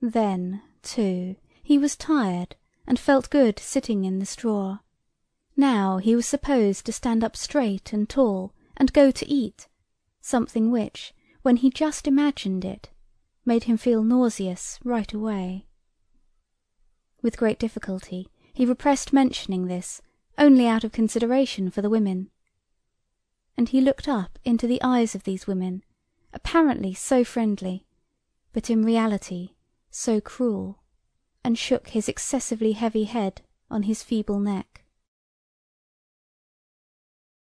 Then, too, he was tired, and felt good sitting in the straw. Now he was supposed to stand up straight and tall, and go to eat; something which, when he just imagined it, made him feel nauseous right away. With great difficulty he repressed mentioning this, only out of consideration for the women. And he looked up into the eyes of these women, apparently so friendly, but in reality cruel, and shook his excessively heavy head on his feeble neck.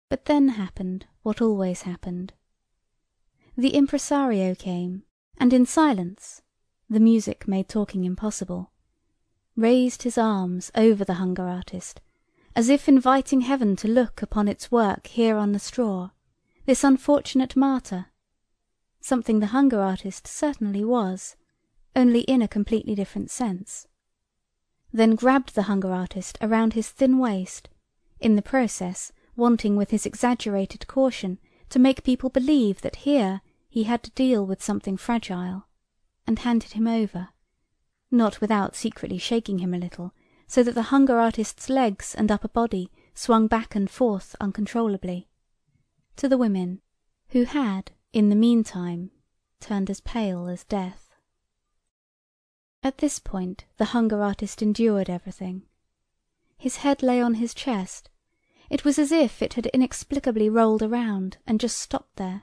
But then happened what always happened. The impresario came, and in silence (the music made talking impossible) raised his arms over the hunger artist, as if inviting heaven to look upon its work here on the straw, this unfortunate martyr something the hunger artist certainly was, only in a completely different sense; then grabbed the hunger artist around his thin waist, in the process wanting with his exaggerated caution to make people believe that here he had to deal with something fragile, and handed him over, not without secretly shaking him a little, so that the hunger artist's legs and upper body swung back and forth uncontrollably, to the women, who had in the meantime turned as pale as death. At this point the hunger artist endured everything. His head lay on his chest; it was as if it had inexplicably rolled around and just stopped there.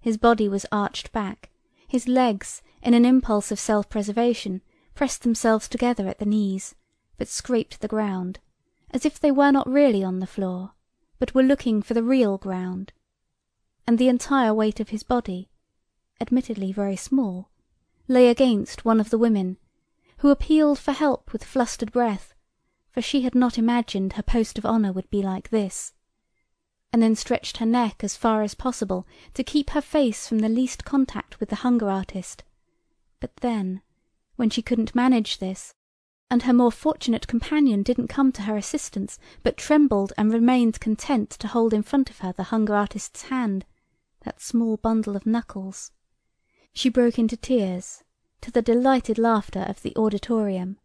His body was arched back; his legs, in an impulse of self preservation, pressed themselves together at the knees, but scraped the ground, as if they were not really on the floor, but were looking for the real ground and the entire weight of his body, admittedly very small, lay against one of the women, who appealed for help with flustered breath, for she had not imagined her post of honour would be like this, and then stretched her neck as far as possible to keep her face from the least contact with the hunger artist; but then, when she couldn't manage this, and her more fortunate companion didn't come to her assistance, but trembled and remained content to hold in front of her the hunger artist's hand that small bundle of knuckles. She broke into tears, to the delighted laughter of the auditorium,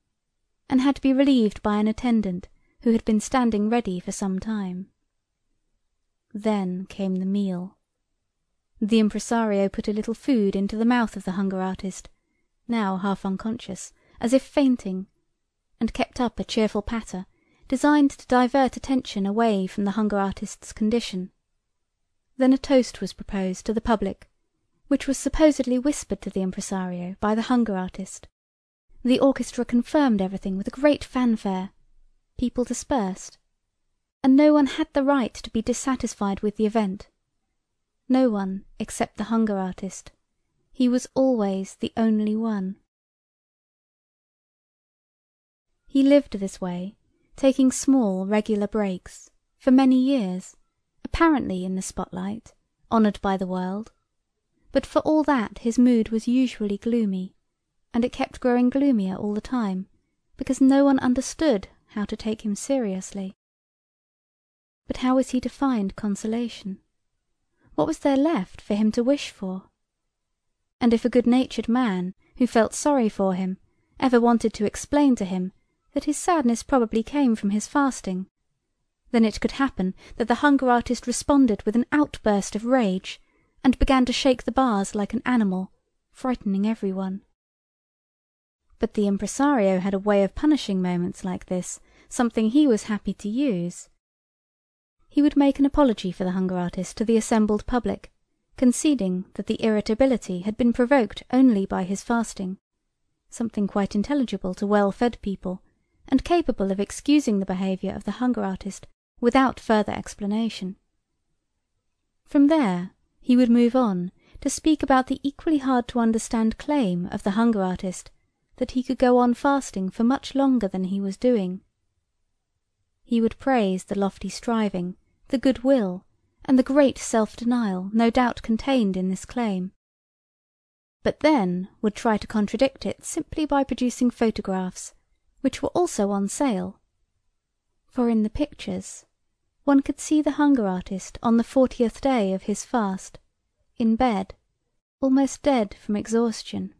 and had to be relieved by an attendant who had been standing ready for some time. Then came the meal. The impresario put a little food into the mouth of the hunger artist, now half unconscious, as if fainting, and kept up a cheerful patter designed to divert attention away from the hunger artist's condition. Then a toast was proposed to the public, which was supposedly whispered to the impresario by the hunger artist. The orchestra confirmed everything with a great fanfare; people dispersed, and no one had the right to be dissatisfied with the event no one except the hunger artist; he was always the only one. He lived this way, taking small regular breaks, for many years apparently in the spotlight, honoured by the world; but for all that his mood was usually gloomy, and it kept growing gloomier all the time, because no one understood how to take him seriously. But how was he to find consolation? What was there left for him to wish for? And if a good natured man, who felt sorry for him, ever wanted to explain to him that his sadness probably came from his fasting then it could happen that the hunger artist responded with an outburst of rage, and began to shake the bars like an animal, frightening every one. But the impresario had a way of punishing moments like this, something he was happy to use. He would make an apology for the hunger artist to the assembled public, conceding that the irritability had been provoked only by his fasting something quite intelligible to well fed people, and capable of excusing the behaviour of the hunger artist without further explanation. From there he would move on to speak about the equally hard to understand claim of the hunger artist that he could go on fasting for much longer than he was doing. He would praise the lofty striving, the good will, and the great self denial no doubt contained in this claim, but then would try to contradict it simply by producing photographs, which were also on sale; for in the pictures one could see the hunger artist on the fortieth day of his fast, in bed, almost dead from exhaustion.